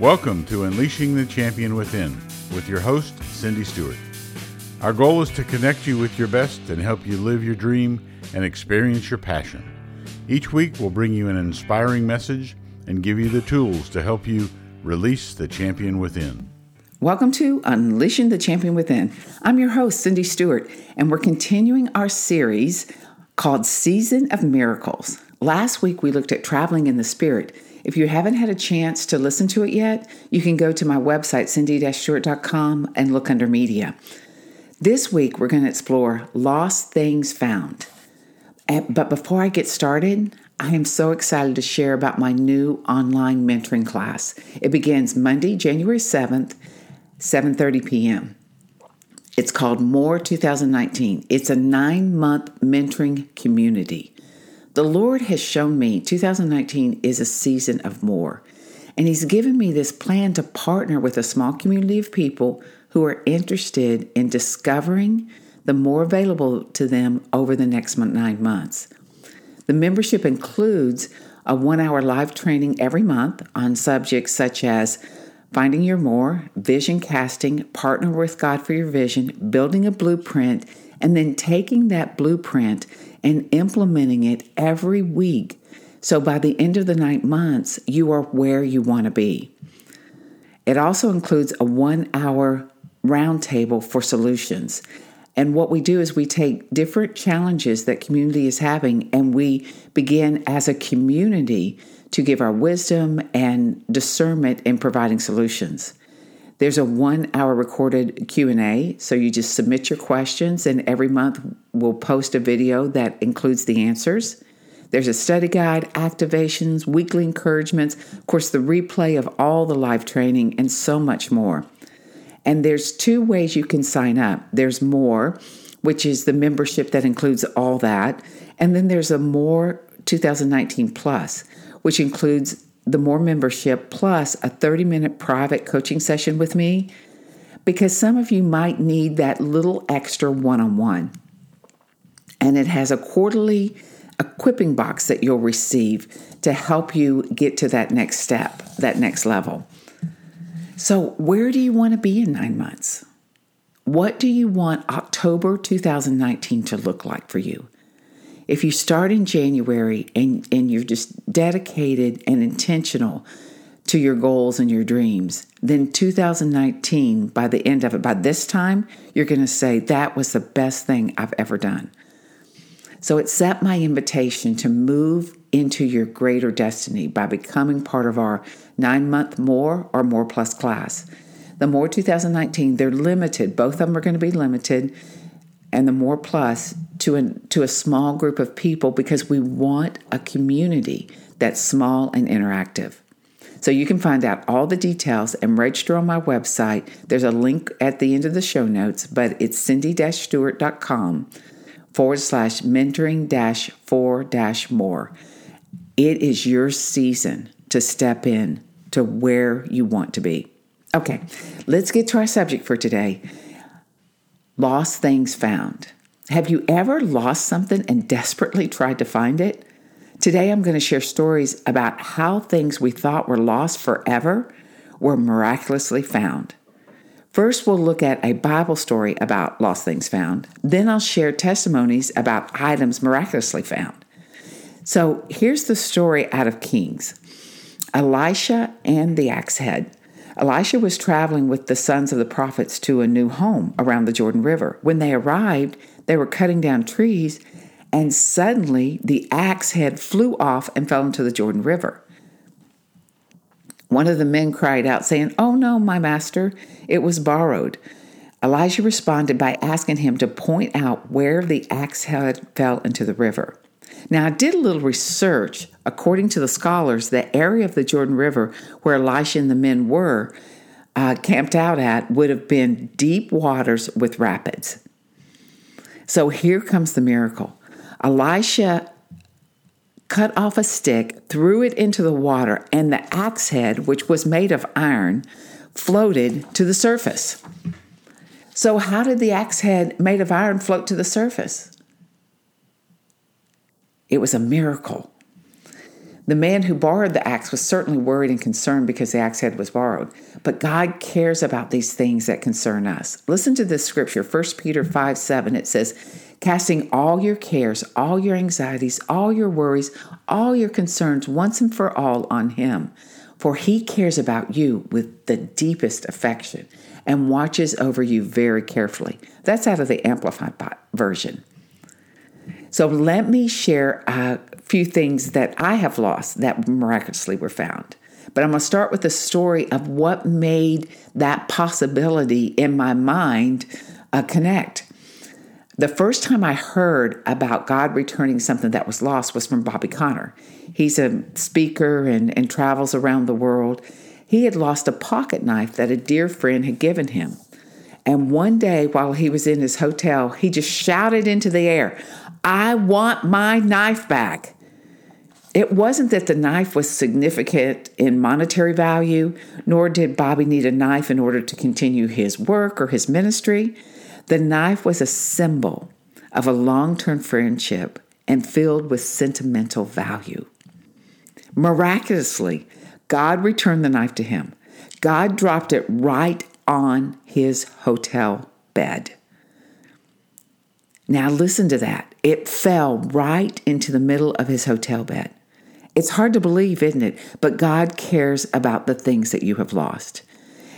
Welcome to Unleashing the Champion Within with your host, Cindy Stewart. Our goal is to connect you with your best and help you live your dream and experience your passion. Each week, we'll bring you an inspiring message and give you the tools to help you release the champion within. Welcome to Unleashing the Champion Within. I'm your host, Cindy Stewart, and we're continuing our series called Season of Miracles. Last week, we looked at traveling in the Spirit if you haven't had a chance to listen to it yet, you can go to my website, cindy-stewart.com, and look under media. This week, we're going to explore Lost Things Found. But before I get started, I am so excited to share about my new online mentoring class. It begins Monday, January 7th, 7:30 p.m. It's called More 2019. It's a 9-month mentoring community. The Lord has shown me 2019 is a season of more. And He's given me this plan to partner with a small community of people who are interested in discovering the more available to them over the next nine months. The membership includes a one hour live training every month on subjects such as finding your more, vision casting, partner with God for your vision, building a blueprint, and then taking that blueprint and implementing it every week. So by the end of the nine months, you are where you want to be. It also includes a one hour roundtable for solutions. And what we do is we take different challenges that community is having and we begin as a community to give our wisdom and discernment in providing solutions. There's a 1 hour recorded Q&A, so you just submit your questions and every month we'll post a video that includes the answers. There's a study guide, activations, weekly encouragements, of course the replay of all the live training and so much more. And there's two ways you can sign up. There's more, which is the membership that includes all that, and then there's a more 2019 plus, which includes the more membership plus a 30 minute private coaching session with me because some of you might need that little extra one on one. And it has a quarterly equipping box that you'll receive to help you get to that next step, that next level. So, where do you want to be in nine months? What do you want October 2019 to look like for you? If you start in January and, and you're just dedicated and intentional to your goals and your dreams, then 2019, by the end of it, by this time, you're going to say, That was the best thing I've ever done. So accept my invitation to move into your greater destiny by becoming part of our nine month more or more plus class. The more 2019, they're limited. Both of them are going to be limited and the More Plus to a, to a small group of people because we want a community that's small and interactive. So you can find out all the details and register on my website. There's a link at the end of the show notes, but it's cindy-stewart.com forward slash mentoring dash four dash more. It is your season to step in to where you want to be. Okay, let's get to our subject for today. Lost things found. Have you ever lost something and desperately tried to find it? Today I'm going to share stories about how things we thought were lost forever were miraculously found. First, we'll look at a Bible story about lost things found. Then I'll share testimonies about items miraculously found. So here's the story out of Kings Elisha and the axe head. Elisha was traveling with the sons of the prophets to a new home around the Jordan River. When they arrived, they were cutting down trees, and suddenly the axe head flew off and fell into the Jordan River. One of the men cried out, saying, Oh no, my master, it was borrowed. Elijah responded by asking him to point out where the axe head fell into the river. Now, I did a little research. According to the scholars, the area of the Jordan River where Elisha and the men were uh, camped out at would have been deep waters with rapids. So here comes the miracle. Elisha cut off a stick, threw it into the water, and the axe head, which was made of iron, floated to the surface. So, how did the axe head made of iron float to the surface? It was a miracle. The man who borrowed the axe was certainly worried and concerned because the axe head was borrowed. But God cares about these things that concern us. Listen to this scripture, 1 Peter 5 7. It says, Casting all your cares, all your anxieties, all your worries, all your concerns once and for all on Him. For He cares about you with the deepest affection and watches over you very carefully. That's out of the Amplified version. So let me share a few things that I have lost that miraculously were found. But I'm going to start with the story of what made that possibility in my mind uh, connect. The first time I heard about God returning something that was lost was from Bobby Conner. He's a speaker and, and travels around the world. He had lost a pocket knife that a dear friend had given him. And one day, while he was in his hotel, he just shouted into the air, I want my knife back. It wasn't that the knife was significant in monetary value, nor did Bobby need a knife in order to continue his work or his ministry. The knife was a symbol of a long term friendship and filled with sentimental value. Miraculously, God returned the knife to him. God dropped it right on his hotel bed. Now, listen to that. It fell right into the middle of his hotel bed. It's hard to believe, isn't it? But God cares about the things that you have lost.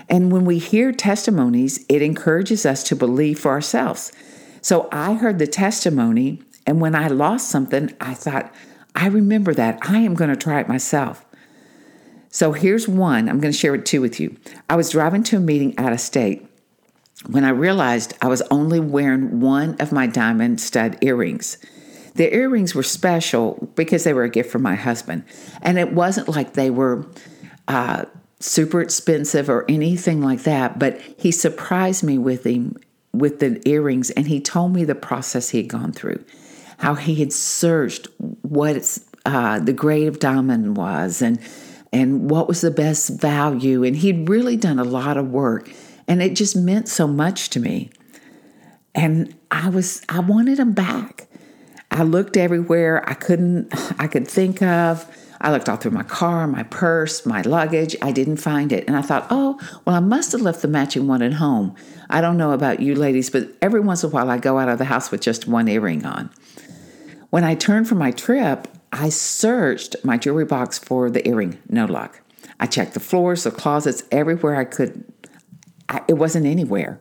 And when we hear testimonies, it encourages us to believe for ourselves. So I heard the testimony, and when I lost something, I thought, I remember that. I am going to try it myself. So here's one. I'm going to share it two with you. I was driving to a meeting out of state when I realized I was only wearing one of my diamond stud earrings. The earrings were special because they were a gift from my husband. And it wasn't like they were uh, super expensive or anything like that, but he surprised me with him with the earrings and he told me the process he had gone through, how he had searched what uh, the grade of diamond was and and what was the best value. And he'd really done a lot of work and it just meant so much to me. And I was, I wanted them back. I looked everywhere I couldn't, I could think of. I looked all through my car, my purse, my luggage. I didn't find it. And I thought, oh, well, I must have left the matching one at home. I don't know about you ladies, but every once in a while I go out of the house with just one earring on. When I turned from my trip, I searched my jewelry box for the earring, no luck. I checked the floors, the closets, everywhere I could I, it wasn't anywhere.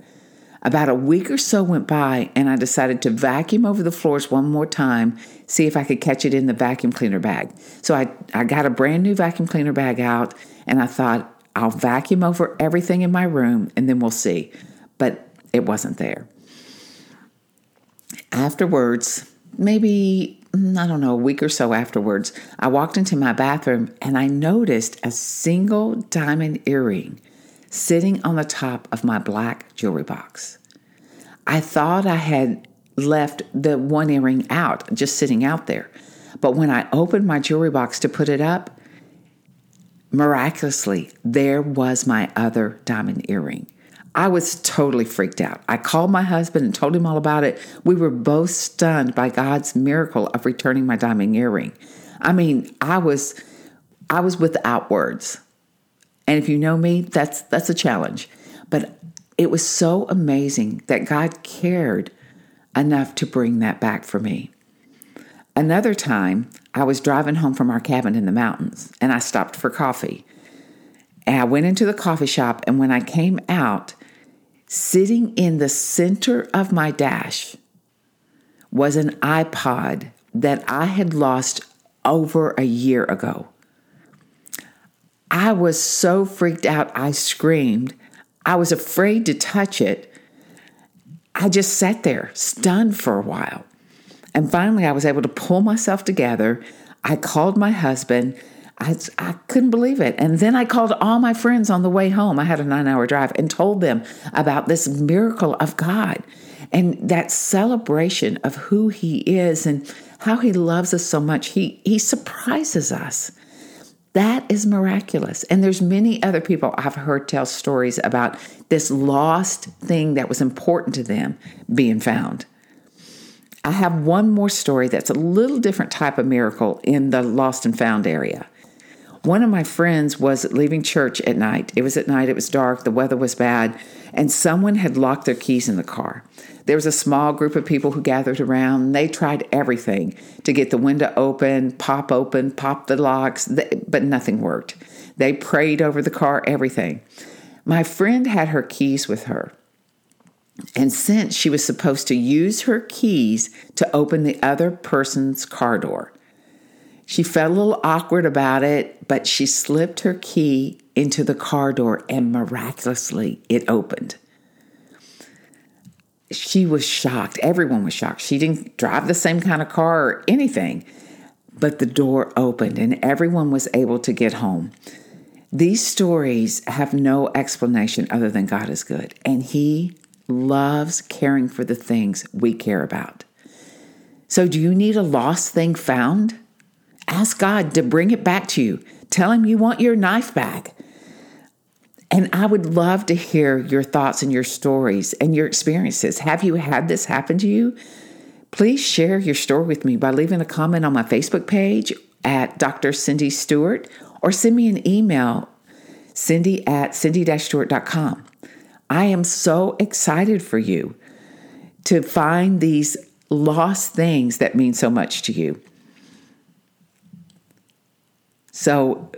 About a week or so went by, and I decided to vacuum over the floors one more time, see if I could catch it in the vacuum cleaner bag. So I, I got a brand new vacuum cleaner bag out, and I thought, I'll vacuum over everything in my room, and then we'll see. But it wasn't there. Afterwards, maybe, Mm, I don't know, a week or so afterwards, I walked into my bathroom and I noticed a single diamond earring sitting on the top of my black jewelry box. I thought I had left the one earring out, just sitting out there. But when I opened my jewelry box to put it up, miraculously, there was my other diamond earring. I was totally freaked out. I called my husband and told him all about it. We were both stunned by God's miracle of returning my diamond earring. I mean, I was I was without words. And if you know me, that's that's a challenge. But it was so amazing that God cared enough to bring that back for me. Another time, I was driving home from our cabin in the mountains and I stopped for coffee. And I went into the coffee shop, and when I came out, sitting in the center of my dash was an iPod that I had lost over a year ago. I was so freaked out, I screamed. I was afraid to touch it. I just sat there, stunned for a while. And finally, I was able to pull myself together. I called my husband. I, I couldn't believe it. And then I called all my friends on the way home. I had a nine hour drive and told them about this miracle of God and that celebration of who He is and how He loves us so much. He, he surprises us. That is miraculous. And there's many other people I've heard tell stories about this lost thing that was important to them being found. I have one more story that's a little different type of miracle in the lost and found area. One of my friends was leaving church at night. It was at night, it was dark, the weather was bad, and someone had locked their keys in the car. There was a small group of people who gathered around. They tried everything to get the window open, pop open, pop the locks, but nothing worked. They prayed over the car, everything. My friend had her keys with her. And since she was supposed to use her keys to open the other person's car door, she felt a little awkward about it, but she slipped her key into the car door and miraculously it opened. She was shocked. Everyone was shocked. She didn't drive the same kind of car or anything, but the door opened and everyone was able to get home. These stories have no explanation other than God is good, and He loves caring for the things we care about. So, do you need a lost thing found? Ask God to bring it back to you. Tell Him you want your knife back. And I would love to hear your thoughts and your stories and your experiences. Have you had this happen to you? Please share your story with me by leaving a comment on my Facebook page at Dr. Cindy Stewart or send me an email, cindy at cindy-stewart.com. I am so excited for you to find these lost things that mean so much to you. So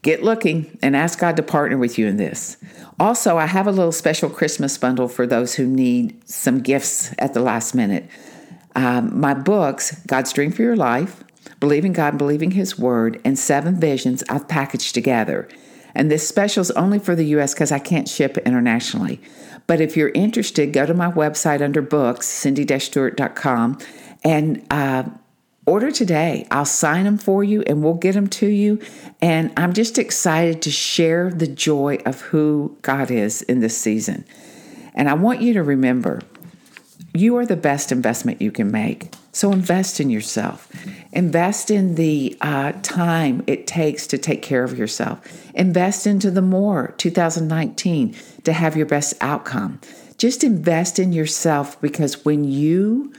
get looking and ask God to partner with you in this. Also, I have a little special Christmas bundle for those who need some gifts at the last minute. Um, my books, God's Dream for Your Life, Believing God and Believing His Word, and Seven Visions, I've packaged together. And this special is only for the US because I can't ship internationally. But if you're interested, go to my website under books, cindy-stewart.com, and uh, order today. I'll sign them for you and we'll get them to you. And I'm just excited to share the joy of who God is in this season. And I want you to remember you are the best investment you can make. So invest in yourself. Invest in the uh, time it takes to take care of yourself. Invest into the more 2019 to have your best outcome. Just invest in yourself because when you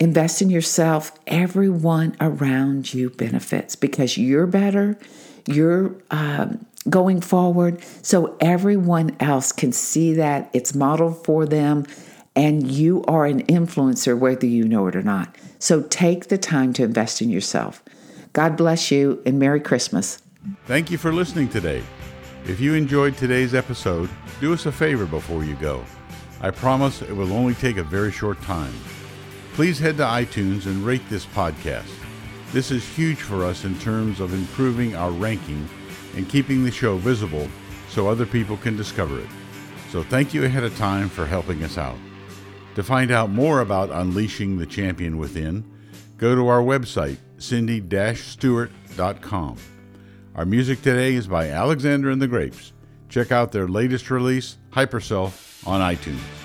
invest in yourself, everyone around you benefits because you're better, you're um, going forward, so everyone else can see that it's modeled for them and you are an influencer whether you know it or not. So take the time to invest in yourself. God bless you and Merry Christmas. Thank you for listening today. If you enjoyed today's episode, do us a favor before you go. I promise it will only take a very short time. Please head to iTunes and rate this podcast. This is huge for us in terms of improving our ranking and keeping the show visible so other people can discover it. So thank you ahead of time for helping us out. To find out more about Unleashing the Champion Within, go to our website, cindy-stewart.com. Our music today is by Alexander and the Grapes. Check out their latest release, Hyperself, on iTunes.